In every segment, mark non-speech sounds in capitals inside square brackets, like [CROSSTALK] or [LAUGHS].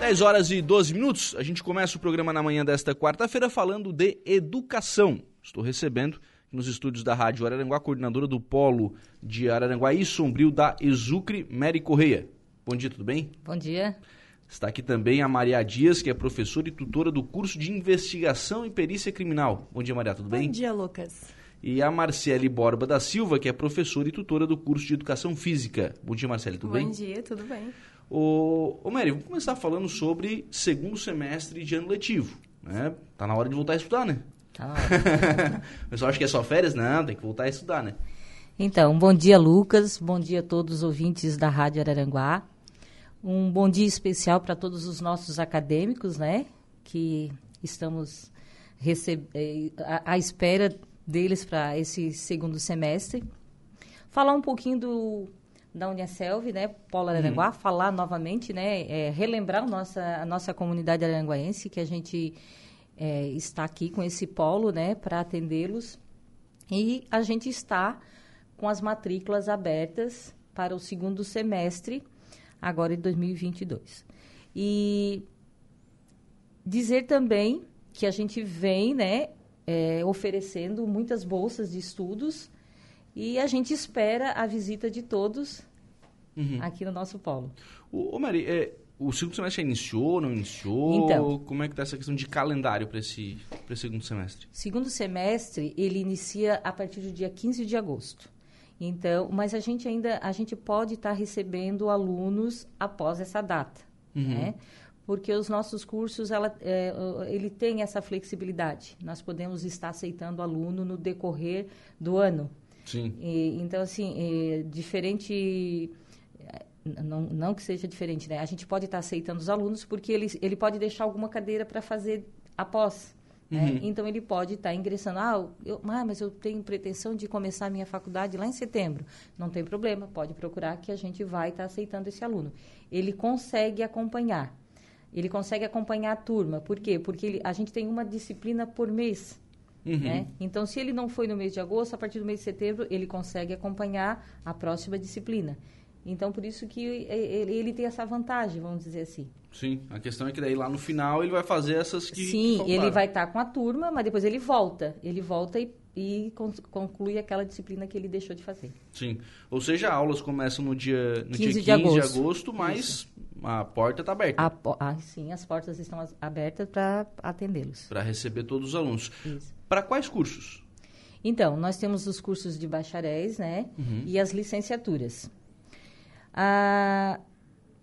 10 horas e 12 minutos. A gente começa o programa na manhã desta quarta-feira falando de educação. Estou recebendo nos estúdios da Rádio Araranguá, coordenadora do Polo de Araranguá e Sombrio da Exucre, Mary Correia. Bom dia, tudo bem? Bom dia. Está aqui também a Maria Dias, que é professora e tutora do curso de Investigação e Perícia Criminal. Bom dia, Maria, tudo bem? Bom dia, Lucas. E a Marcele Borba da Silva, que é professora e tutora do curso de Educação Física. Bom dia, Marcele, tudo Bom bem? Bom dia, tudo bem. Ô, ô Mary, vamos começar falando sobre segundo semestre de ano letivo. Né? Tá na hora de voltar a estudar, né? Tá. [LAUGHS] o pessoal acha que é só férias? Não, tem que voltar a estudar, né? Então, bom dia, Lucas. Bom dia a todos os ouvintes da Rádio Araranguá. Um bom dia especial para todos os nossos acadêmicos, né? Que estamos receb... à espera deles para esse segundo semestre. Falar um pouquinho do, da Uniaselv, né, Paulo Araranguá, uhum. falar novamente, né, é, relembrar a nossa, a nossa comunidade aranguaense, que a gente é, está aqui com esse polo, né, para atendê-los. E a gente está com as matrículas abertas para o segundo semestre, agora em 2022. E dizer também que a gente vem, né, é, oferecendo muitas bolsas de estudos e a gente espera a visita de todos uhum. aqui no nosso polo. O, ô Mari, é, o segundo semestre iniciou, não iniciou? Então, Como é que está essa questão de calendário para esse, esse segundo semestre? Segundo semestre, ele inicia a partir do dia 15 de agosto. Então, mas a gente ainda, a gente pode estar tá recebendo alunos após essa data, uhum. né? Porque os nossos cursos, ela, é, ele tem essa flexibilidade. Nós podemos estar aceitando aluno no decorrer do ano. Sim. E, então, assim, é, diferente não, não que seja diferente, né? A gente pode estar aceitando os alunos porque ele, ele pode deixar alguma cadeira para fazer após. Né? Uhum. Então, ele pode estar ingressando. Ah, eu, ah, mas eu tenho pretensão de começar a minha faculdade lá em setembro. Não tem problema, pode procurar que a gente vai estar aceitando esse aluno. Ele consegue acompanhar. Ele consegue acompanhar a turma. Por quê? Porque ele, a gente tem uma disciplina por mês. Uhum. Né? Então, se ele não foi no mês de agosto, a partir do mês de setembro, ele consegue acompanhar a próxima disciplina. Então, por isso que ele, ele, tem essa vantagem, vamos dizer assim. Sim, a questão é que daí lá no final ele vai fazer essas que Sim, que ele vai estar tá com a turma, mas depois ele volta. Ele volta e, e conclui aquela disciplina que ele deixou de fazer. Sim, ou seja, aulas começam no dia, no 15, dia 15 de agosto, de agosto mas Isso. A porta está aberta. A, ah, sim, as portas estão abertas para atendê-los. Para receber todos os alunos. Isso. Para quais cursos? Então, nós temos os cursos de bacharéis, né? Uhum. E as licenciaturas. A,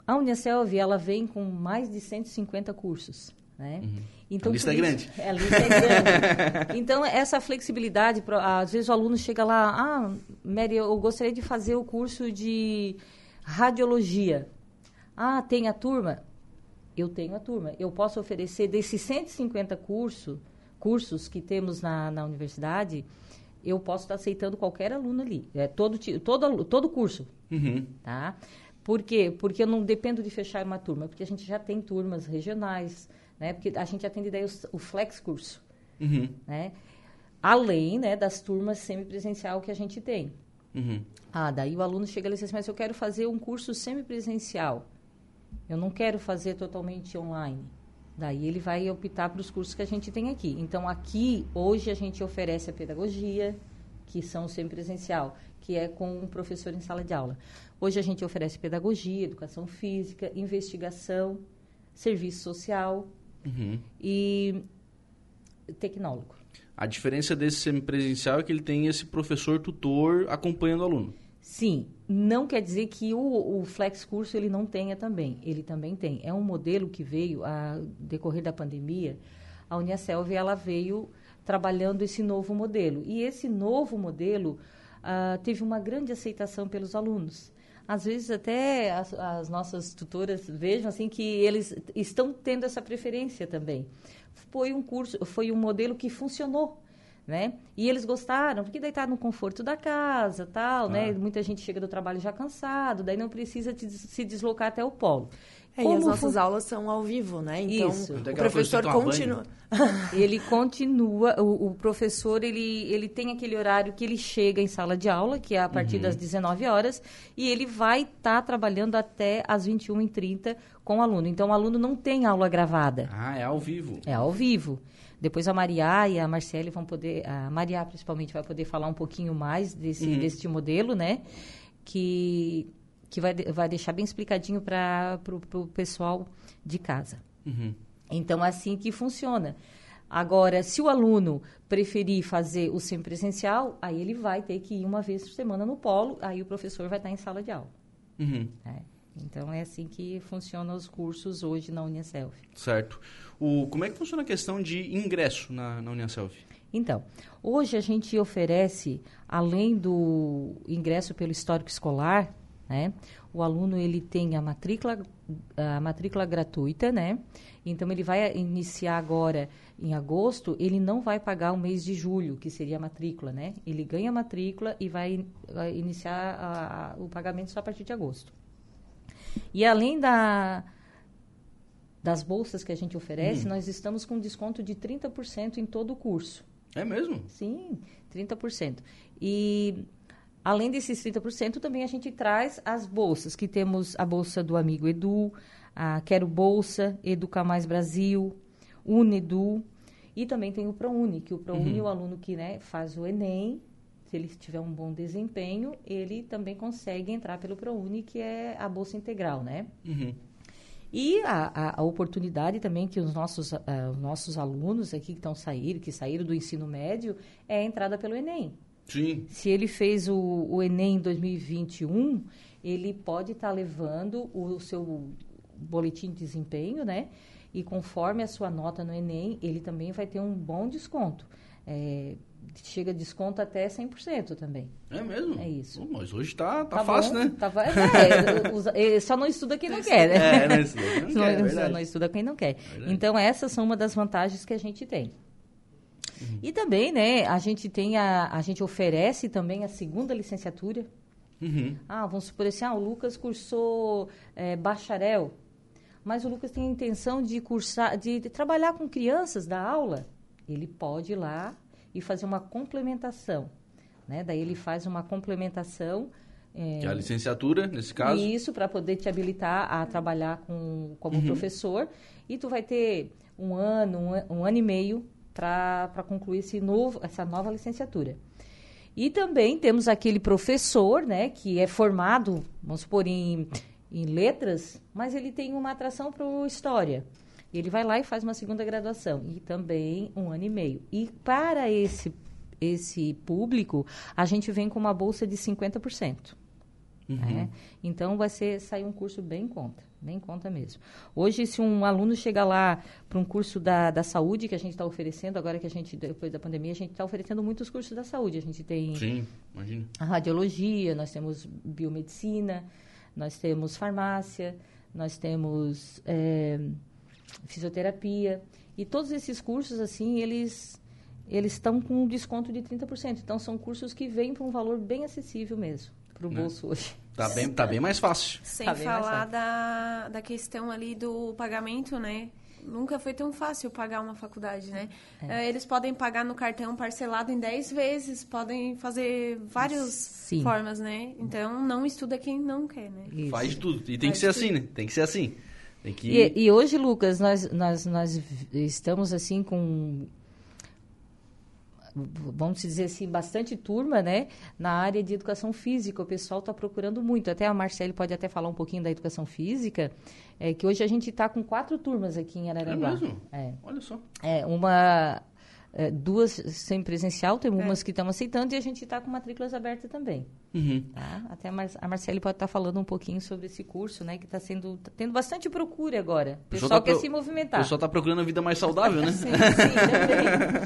a Unicelv, ela vem com mais de 150 cursos, né? Uhum. Então, a lista é grande. É, [LAUGHS] a lista é grande. [LAUGHS] então, essa flexibilidade, às vezes o aluno chega lá, ah, Mary, eu gostaria de fazer o curso de radiologia. Ah, tem a turma? Eu tenho a turma. Eu posso oferecer desses 150 curso, cursos que temos na, na universidade, eu posso estar aceitando qualquer aluno ali. É todo, todo, todo curso. Uhum. Tá? Por quê? Porque eu não dependo de fechar uma turma, porque a gente já tem turmas regionais, né? Porque a gente atende daí o, o flex curso, uhum. né? Além, né, das turmas semipresencial que a gente tem. Uhum. Ah, daí o aluno chega e diz assim, mas eu quero fazer um curso semipresencial. Eu não quero fazer totalmente online. Daí ele vai optar para os cursos que a gente tem aqui. Então, aqui, hoje, a gente oferece a pedagogia, que são semipresencial, que é com um professor em sala de aula. Hoje a gente oferece pedagogia, educação física, investigação, serviço social uhum. e tecnólogo. A diferença desse semipresencial é que ele tem esse professor tutor acompanhando o aluno. Sim, não quer dizer que o, o flex curso ele não tenha também. Ele também tem. É um modelo que veio a decorrer da pandemia. A Uniaselv ela veio trabalhando esse novo modelo e esse novo modelo uh, teve uma grande aceitação pelos alunos. Às vezes até as, as, nossas tutoras vejam assim que eles estão tendo essa preferência também. Foi um curso, foi um modelo que funcionou, né? E eles gostaram, porque daí tá no conforto da casa, tal, né? ah. né? Muita gente chega do trabalho já cansado, daí não precisa de, se deslocar até o polo. É, e as nossas aulas são ao vivo, né? Então, Isso. o professor continua. [LAUGHS] ele continua, o, o, professor, ele, ele tem aquele horário que ele chega em sala de aula, que é a partir uhum. das 19 horas, e ele vai estar tá trabalhando até as 21h30 com o aluno. Então, o aluno não tem aula gravada. Ah, é ao vivo. É ao vivo. Depois a Maria e a Marcele vão poder, a Maria principalmente vai poder falar um pouquinho mais desse, uhum. desse modelo, né? Que que vai, vai deixar bem explicadinho para o pessoal de casa. Uhum. Então, é assim que funciona. Agora, se o aluno preferir fazer o semipresencial, aí ele vai ter que ir uma vez por semana no polo, aí o professor vai estar em sala de aula. Uhum. É. Então, é assim que funcionam os cursos hoje na Unicelf. Certo. O, como é que funciona a questão de ingresso na, na? Então, hoje a gente oferece, além do ingresso pelo histórico escolar, né? O aluno ele tem a matrícula, a matrícula gratuita, né? Então ele vai iniciar agora em agosto, ele não vai pagar o mês de julho, que seria a matrícula, né? Ele ganha a matrícula e vai, vai iniciar a, a, o pagamento só a partir de agosto. E além da, das bolsas que a gente oferece, hum. nós estamos com desconto de 30% em todo o curso. É mesmo? Sim, 30%. E Além desses 30%, também a gente traz as bolsas, que temos a bolsa do Amigo Edu, a Quero Bolsa, Educa Mais Brasil, Unedu, e também tem o ProUni, que o ProUni, uhum. o aluno que né, faz o Enem, se ele tiver um bom desempenho, ele também consegue entrar pelo ProUni, que é a bolsa integral, né? Uhum. E a, a, a, oportunidade também que os nossos, uh, os nossos alunos aqui que estão sair, que saíram do ensino médio, é a entrada pelo Enem. Sim. Se ele fez o, o Enem em 2021, ele pode estar tá levando o, o seu boletim de desempenho, né? E conforme a sua nota no Enem, ele também vai ter um bom desconto. É, chega desconto até 100% também. É mesmo? É isso. Pô, mas hoje tá, tá, tá fácil, bom, né? Tá, [LAUGHS] é, só não estuda quem não quer, né? É, não estuda quem não, [LAUGHS] quer, é não estuda quem não quer. Então, essas são uma das vantagens que a gente tem. Uhum. E também, né, a gente tem a, a gente oferece também a segunda licenciatura. Uhum. Ah, vamos supor assim, ah, o Lucas cursou é, bacharel, mas o Lucas tem a intenção de cursar, de, de trabalhar com crianças da aula. Ele pode ir lá e fazer uma complementação, né? Daí ele faz uma complementação é, que é a licenciatura, nesse caso. Isso, para poder te habilitar a trabalhar com, como uhum. professor. E tu vai ter um ano, um, um ano e meio para concluir esse novo, essa nova licenciatura. E também temos aquele professor, né, que é formado, vamos supor, em, em letras, mas ele tem uma atração para história. Ele vai lá e faz uma segunda graduação, e também um ano e meio. E para esse, esse público, a gente vem com uma bolsa de 50%. Uhum. Né? Então, vai ser sair um curso bem em conta nem conta mesmo. Hoje, se um aluno chega lá para um curso da, da saúde que a gente está oferecendo, agora que a gente, depois da pandemia, a gente está oferecendo muitos cursos da saúde. A gente tem Sim, imagina. a radiologia, nós temos biomedicina, nós temos farmácia, nós temos é, fisioterapia. E todos esses cursos, assim, eles eles estão com um desconto de 30%. Então, são cursos que vêm para um valor bem acessível mesmo para o né? bolso hoje. Tá bem, tá bem mais fácil. Sem tá falar da, da questão ali do pagamento, né? Nunca foi tão fácil pagar uma faculdade, né? É. Eles podem pagar no cartão parcelado em 10 vezes, podem fazer várias formas, né? Então, não estuda quem não quer, né? Isso. Faz tudo. E tem Faz que ser assim, tudo. assim, né? Tem que ser assim. Que... e, e hoje, Lucas, nós, nós, nós estamos assim com vamos dizer assim, bastante turma, né? Na área de educação física, o pessoal está procurando muito. Até a Marcele pode até falar um pouquinho da educação física, é que hoje a gente está com quatro turmas aqui em Araranguá. É mesmo? É. Olha só. É, uma é, duas sem presencial, tem umas é. que estão aceitando e a gente está com matrículas abertas também. Uhum. Tá? Até a, Mar a Marcele pode estar tá falando um pouquinho sobre esse curso, né? Que está sendo tá tendo bastante procura agora. O pessoal, pessoal tá quer pro... se movimentar. O pessoal está procurando a vida mais saudável, né? [LAUGHS] sim, sim, [LAUGHS]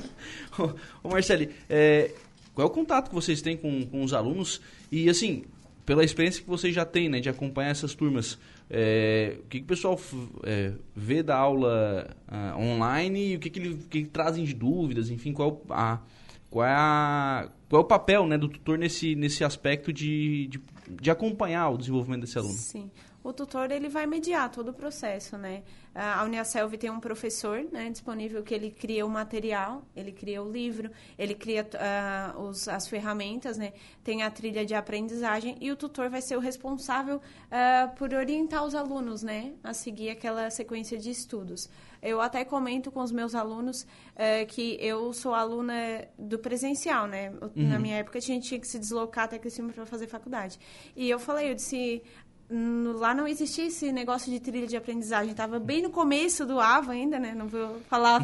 também. ô, ô Marcele, é, qual é o contato que vocês têm com, com os alunos? E assim, pela experiência que vocês já têm, né, de acompanhar essas turmas, é, o que, que o pessoal é, vê da aula uh, online e o que, que, ele, que, que trazem de dúvidas, enfim, qual, a, qual, é a, qual é o papel né, do tutor nesse, nesse aspecto de, de, de acompanhar o desenvolvimento desse aluno? Sim. O tutor ele vai mediar todo o processo, né? A Uniaselv tem um professor né, disponível que ele cria o material, ele cria o livro, ele cria uh, os, as ferramentas, né? Tem a trilha de aprendizagem e o tutor vai ser o responsável uh, por orientar os alunos, né? A seguir aquela sequência de estudos. Eu até comento com os meus alunos uh, que eu sou aluna do presencial, né? Uhum. Na minha época a gente tinha que se deslocar até Criciúma para fazer faculdade. E eu falei, eu disse, lá não existia esse negócio de trilha de aprendizagem. Estava bem no começo do AVA ainda, né? Não vou falar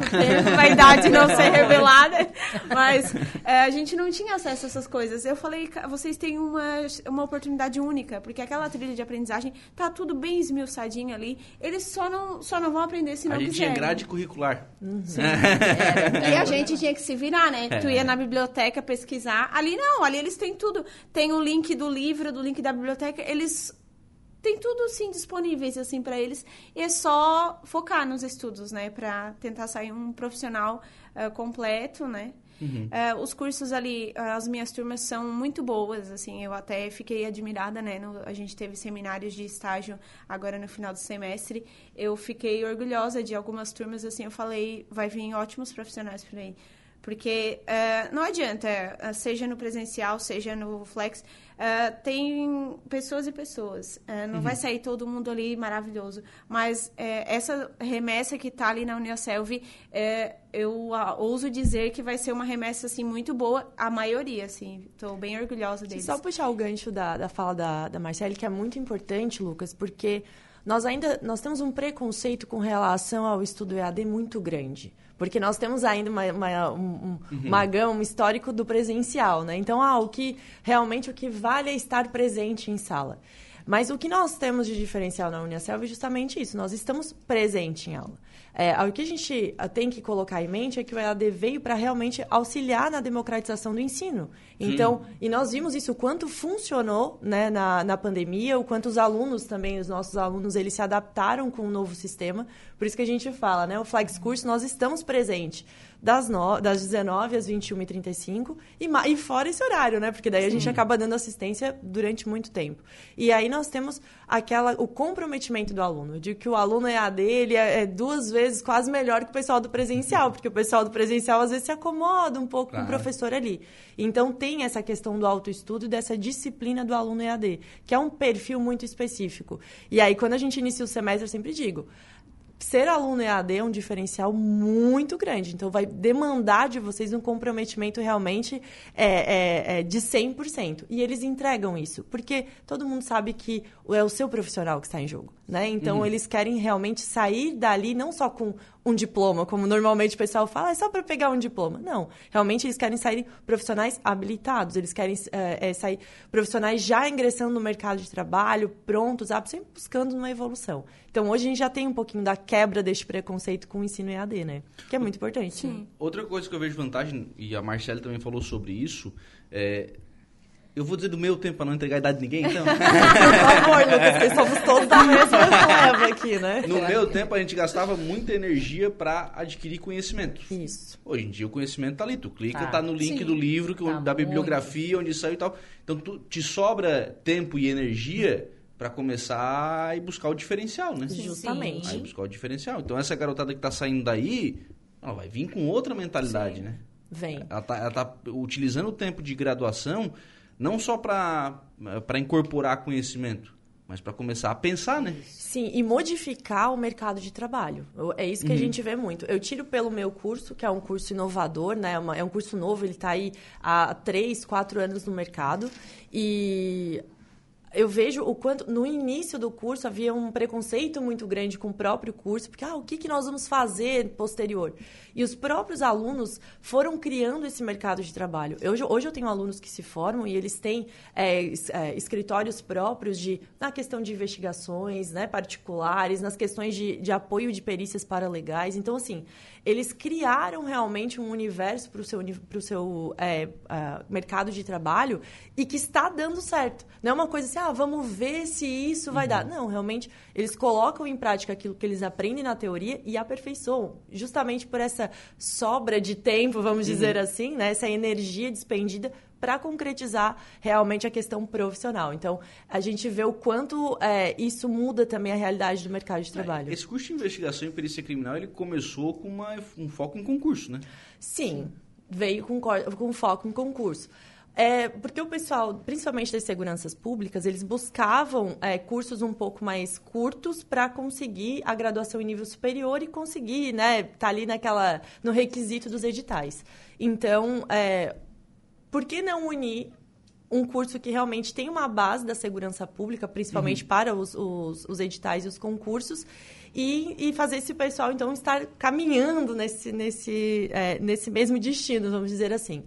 a idade não ser revelada, mas é, a gente não tinha acesso a essas coisas. Eu falei, vocês têm uma, uma oportunidade única, porque aquela trilha de aprendizagem tá tudo bem esmiuçadinho ali. Eles só não, só não vão aprender se não quiserem. A gente tinha grade curricular. Uhum. É, e a [LAUGHS] gente tinha que se virar, né? É. Tu ia na biblioteca pesquisar. Ali não, ali eles têm tudo. Tem o link do livro, do link da biblioteca. Eles tem tudo assim disponíveis assim para eles e é só focar nos estudos, né, para tentar sair um profissional uh, completo, né? Uhum. Uh, os cursos ali, uh, as minhas turmas são muito boas, assim, eu até fiquei admirada, né? No, a gente teve seminários de estágio agora no final do semestre. Eu fiquei orgulhosa de algumas turmas, assim, eu falei, vai vir ótimos profissionais por aí. Porque uh, não adianta, seja no presencial, seja no flex, Uh, tem pessoas e pessoas. Uh, não uhum. vai sair todo mundo ali maravilhoso. Mas uh, essa remessa que está ali na Uniaselv, eu ouso dizer que vai ser uma remessa assim, muito boa, a maioria. Assim. Estou bem orgulhosa deles. Só puxar o gancho da, da fala da, da Marcele, que é muito importante, Lucas, porque nós ainda nós temos um preconceito com relação ao estudo EAD muito grande. Porque nós temos ainda uma, uma, um, uhum. uma gama, um histórico do presencial, né? Então, ah, o que realmente o que vale é estar presente em sala. Mas o que nós temos de diferencial na Unicelv é justamente isso. Nós estamos presentes em aula. É, o que a gente ah, tem que colocar em mente é que o EAD veio para realmente auxiliar na democratização do ensino. Então, Sim. e nós vimos isso, o quanto funcionou né, na, na pandemia, o quanto os alunos também, os nossos alunos, eles se adaptaram com o novo sistema. Por isso que a gente fala, né? O Flags Curso, nós estamos presentes das, no, das 19 às 21h35 e, e fora esse horário, né? Porque daí Sim. a gente acaba dando assistência durante muito tempo. E aí nós temos aquela o comprometimento do aluno, de que o aluno EAD ele é, é duas vezes quase melhor que o pessoal do presencial, porque o pessoal do presencial às vezes se acomoda um pouco claro. com o professor ali. Então tem essa questão do autoestudo e dessa disciplina do aluno EAD, que é um perfil muito específico. E aí quando a gente inicia o semestre, eu sempre digo, ser aluno EAD é um diferencial muito grande. Então, vai demandar de vocês um comprometimento realmente é, é, é de 100%. E eles entregam isso, porque todo mundo sabe que é o seu profissional que está em jogo. Né? Então, uhum. eles querem realmente sair dali não só com um diploma, como normalmente o pessoal fala, é só para pegar um diploma. Não, realmente eles querem sair profissionais habilitados, eles querem é, é, sair profissionais já ingressando no mercado de trabalho, prontos, sempre buscando uma evolução. Então, hoje a gente já tem um pouquinho da quebra deste preconceito com o ensino EAD, né? Que é muito importante. Sim. Né? Outra coisa que eu vejo vantagem, e a Marcela também falou sobre isso, é eu vou dizer do meu tempo para não entregar a idade de ninguém, então. [LAUGHS] Por favor, Lucas, porque somos todos da mesma leva aqui, né? No meu tempo, a gente gastava muita energia para adquirir conhecimento. Isso. Hoje em dia, o conhecimento tá ali. Tu clica, tá, tá no link Sim. do livro, que, tá da bibliografia, onde saiu e tal. Então, tu, te sobra tempo e energia para começar a buscar o diferencial, né? Justamente. Aí buscar o diferencial. Então, essa garotada que tá saindo daí, ela vai vir com outra mentalidade, Sim. né? Vem. Ela tá, ela tá utilizando o tempo de graduação não só para incorporar conhecimento, mas para começar a pensar, né? Sim, e modificar o mercado de trabalho. É isso que uhum. a gente vê muito. Eu tiro pelo meu curso, que é um curso inovador, né? É, é um curso novo, ele está aí há três, quatro anos no mercado. E eu vejo o quanto no início do curso havia um preconceito muito grande com o próprio curso, porque ah, o que, que nós vamos fazer posterior? E os próprios alunos foram criando esse mercado de trabalho. Hoje, hoje eu tenho alunos que se formam e eles têm é, é, escritórios próprios de, na questão de investigações né, particulares, nas questões de, de apoio de perícias paralegais. Então, assim, eles criaram realmente um universo para o seu, pro seu é, uh, mercado de trabalho e que está dando certo. Não é uma coisa assim, ah, vamos ver se isso vai uhum. dar. Não, realmente, eles colocam em prática aquilo que eles aprendem na teoria e aperfeiçoam, justamente por essa sobra de tempo, vamos uhum. dizer assim, né? essa energia despendida para concretizar realmente a questão profissional. Então, a gente vê o quanto é, isso muda também a realidade do mercado de trabalho. É, esse curso de investigação e perícia criminal, ele começou com uma, um foco em concurso, né? Sim, veio com, com foco em concurso. É, porque o pessoal, principalmente das seguranças públicas, eles buscavam é, cursos um pouco mais curtos para conseguir a graduação em nível superior e conseguir, né, tá ali naquela no requisito dos editais. Então, é, por que não unir um curso que realmente tem uma base da segurança pública, principalmente uhum. para os, os, os, editais e os concursos, e, e, fazer esse pessoal, então, estar caminhando nesse, nesse, é, nesse mesmo destino, vamos dizer assim.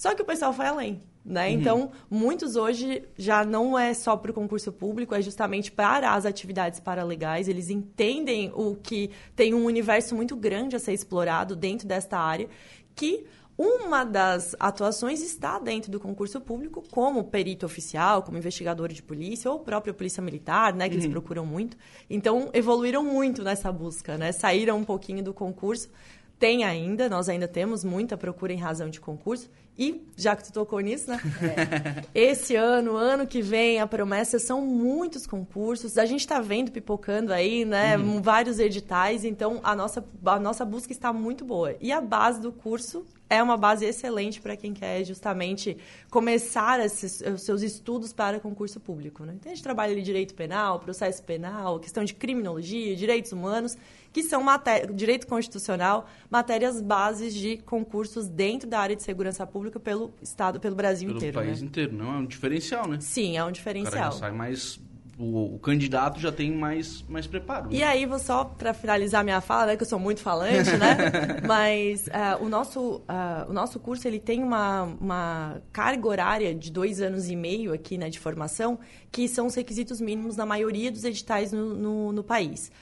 Só que o pessoal foi além. Né? Uhum. Então, muitos hoje já não é só para o concurso público, é justamente para as atividades paralegais. Eles entendem o que tem um universo muito grande a ser explorado dentro desta área, que uma das atuações está dentro do concurso público, como perito oficial, como investigador de polícia, ou própria polícia militar, né, que uhum. eles procuram muito. Então, evoluíram muito nessa busca, né? Saíram um pouquinho do concurso. Tem ainda, nós ainda temos muita procura em razão de concurso. E, já que tu tocou nisso, né? É. [LAUGHS] Esse ano, ano que vem, a promessa são muitos concursos. A gente está vendo pipocando aí, né? Uhum. Vários editais. Então, a nossa, a nossa busca está muito boa. E a base do curso é uma base excelente para quem quer justamente começar esses, os seus estudos para concurso público. Né? Então, a gente trabalha ali direito penal, processo penal, questão de criminologia, direitos humanos que são matéria, direito constitucional, matérias bases de concursos dentro da área de segurança pública pelo Estado, pelo Brasil pelo inteiro. Pelo país né? inteiro, não é um diferencial, né? Sim, é um diferencial. O sai mais o, o, candidato já tem mais, mais preparo. Né? E aí, vou só para finalizar minha fala, né, que eu sou muito falante, né? [LAUGHS] Mas uh, o, nosso, uh, o nosso curso ele tem uma, uma carga horária de dois anos e meio aqui né, de formação, que são os requisitos mínimos na maioria dos editais no, no, no país.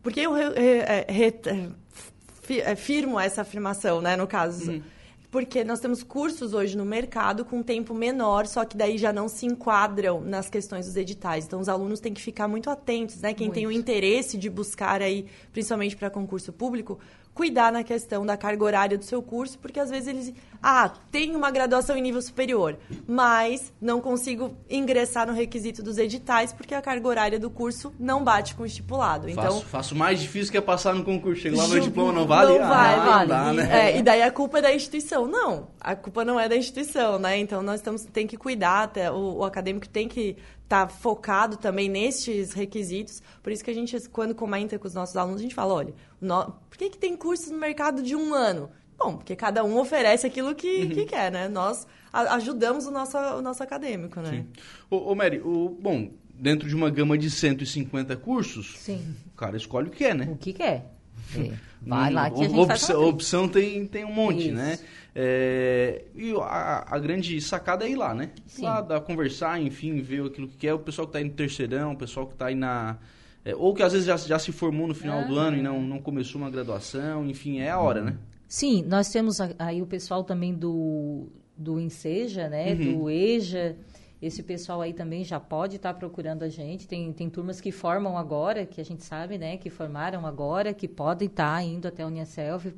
Porque eu re, re, re, é, firmo essa afirmação, né, no caso. Uhum. Porque nós temos cursos hoje no mercado com tempo menor, só que daí já não se enquadram nas questões dos editais. Então, os alunos têm que ficar muito atentos, né? Quem muito. tem o interesse de buscar aí, principalmente para concurso público, cuidar na questão da carga horária do seu curso, porque às vezes eles, ah, tem uma graduação em nível superior, mas não consigo ingressar no requisito dos editais porque a carga horária do curso não bate com o estipulado. Então, faço, faço mais difícil que é passar no concurso, chega lá meu diploma não vale, não vai, ah, vale. Dá, né? é, e daí a culpa é da instituição. Não, a culpa não é da instituição, né? Então nós temos tem que cuidar, até, o, o acadêmico tem que está focado também nestes requisitos. Por isso que a gente, quando comenta com os nossos alunos, a gente fala, olha, no... por que, que tem cursos no mercado de um ano? Bom, porque cada um oferece aquilo que, uhum. que quer, né? Nós ajudamos o nosso, o nosso acadêmico, né? Sim. Ô, ô Mary, o, bom, dentro de uma gama de 150 cursos, Sim. o cara escolhe o que quer, né? O que quer. É. Vai lá que a gente opção, opção tem, tem um monte, né? Isso. né? É, e a, a, grande sacada é ir lá, né? Sim. Lá, dar, conversar, enfim, ver aquilo que quer. O pessoal que está aí no terceirão, o pessoal que está aí na... É, ou que às vezes já, já se formou no final ah. do ano e não, não começou uma graduação, enfim, é a hora, né? Sim, nós temos aí o pessoal também do, do Enseja, né? Uhum. Do EJA... Esse pessoal aí também já pode estar tá procurando a gente. Tem, tem turmas que formam agora, que a gente sabe, né? Que formaram agora, que podem estar tá indo até a Uniaselv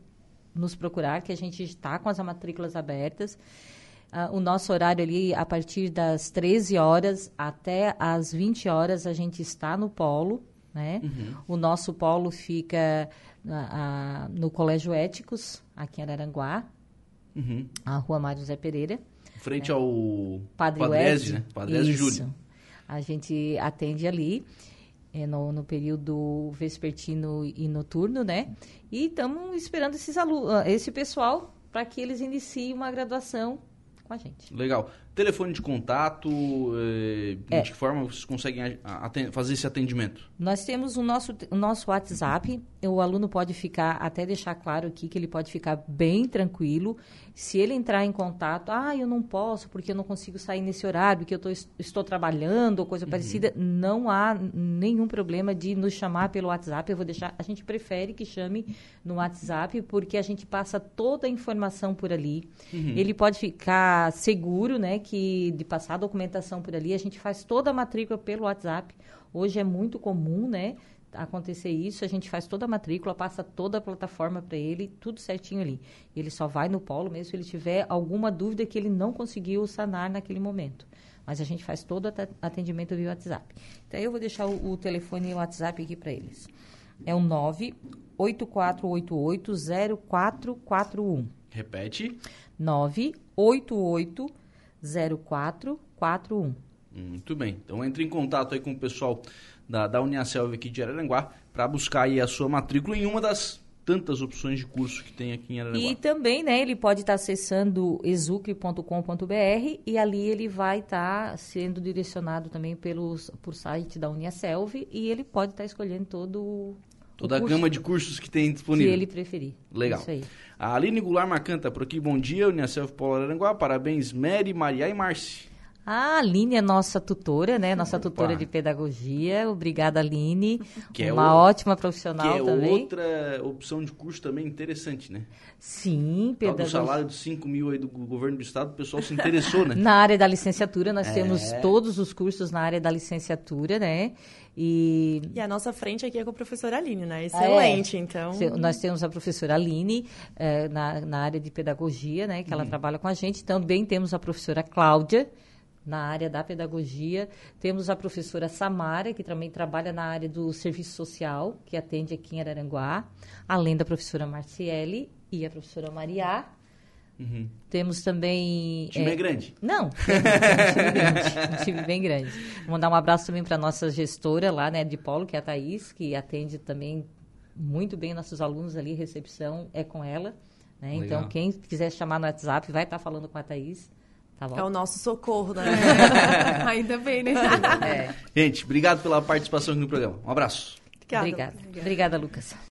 nos procurar, que a gente está com as matrículas abertas. Uh, o nosso horário ali, a partir das 13 horas até as 20 horas, a gente está no polo, né? Uhum. O nosso polo fica uh, uh, no Colégio Éticos, aqui em Araranguá, uhum. a rua Mário José Pereira. Frente é. ao Padre Padrese, né? Padrese Júlio. A gente atende ali é, no, no, período vespertino e noturno, né? E estamos esperando esses alunos, ah, esse pessoal para que eles iniciem uma graduação com a gente. Legal. Telefone de contato, eh, é. de que forma vocês conseguem fazer esse atendimento? Nós temos o nosso, o nosso WhatsApp, o aluno pode ficar, até deixar claro aqui que ele pode ficar bem tranquilo. Se ele entrar em contato, ah, eu não posso porque eu não consigo sair nesse horário, porque eu tô, estou trabalhando ou coisa uhum. parecida, não há nenhum problema de nos chamar pelo WhatsApp. Eu vou deixar, a gente prefere que chame no WhatsApp porque a gente passa toda a informação por ali. Uhum. Ele pode ficar seguro, né, que de passar a documentação por ali, a gente faz toda a matrícula pelo WhatsApp. Hoje é muito comum, né? acontecer isso, a gente faz toda a matrícula, passa toda a plataforma para ele, tudo certinho ali. Ele só vai no polo mesmo se ele tiver alguma dúvida que ele não conseguiu sanar naquele momento. Mas a gente faz todo o atendimento via WhatsApp. Então, eu vou deixar o, o telefone e o WhatsApp aqui para eles. É o 984880441. Repete. 9880441. Muito bem. Então entre em contato aí com o pessoal da, da Uniaselv aqui de Araranguá para buscar aí a sua matrícula em uma das tantas opções de curso que tem aqui em Araranguá. E também, né, ele pode estar tá acessando exucre.com.br e ali ele vai estar tá sendo direcionado também pelos, por site da Uniaselv e ele pode estar tá escolhendo todo Toda a gama de cursos que tem disponível. Que ele preferir. Legal. Isso aí. A Aline Goulart Macanta por aqui. Bom dia, Uniaselv Paulo Araranguá. Parabéns, Mary, Maria e Marci. A Aline é nossa tutora, né? Nossa Opa. tutora de pedagogia. Obrigada, Aline. Que é Uma o... ótima profissional que é também. outra opção de curso também interessante, né? Sim, pedagogia. O salário de 5 mil aí do governo do estado, o pessoal se interessou, né? [LAUGHS] na área da licenciatura, nós é... temos todos os cursos na área da licenciatura, né? E... e a nossa frente aqui é com a professora Aline, né? Excelente, é, então. Nós temos a professora Aline é, na, na área de pedagogia, né? Que ela hum. trabalha com a gente. Também temos a professora Cláudia, na área da pedagogia. Temos a professora Samara, que também trabalha na área do serviço social, que atende aqui em Araranguá, além da professora Marciele e a professora Maria. Uhum. Temos também. O time é, é grande? Não, um time grande, um time bem grande. Vou mandar um abraço também para a nossa gestora lá, né, de Polo, que é a Thaís, que atende também muito bem nossos alunos ali, recepção é com ela. Né? Então, quem quiser chamar no WhatsApp, vai estar falando com a Thaís. Tá é o nosso socorro, né? [LAUGHS] Ainda bem, né? É. Gente, obrigado pela participação aqui no programa. Um abraço. Obrigada. Obrigada, Obrigada Lucas.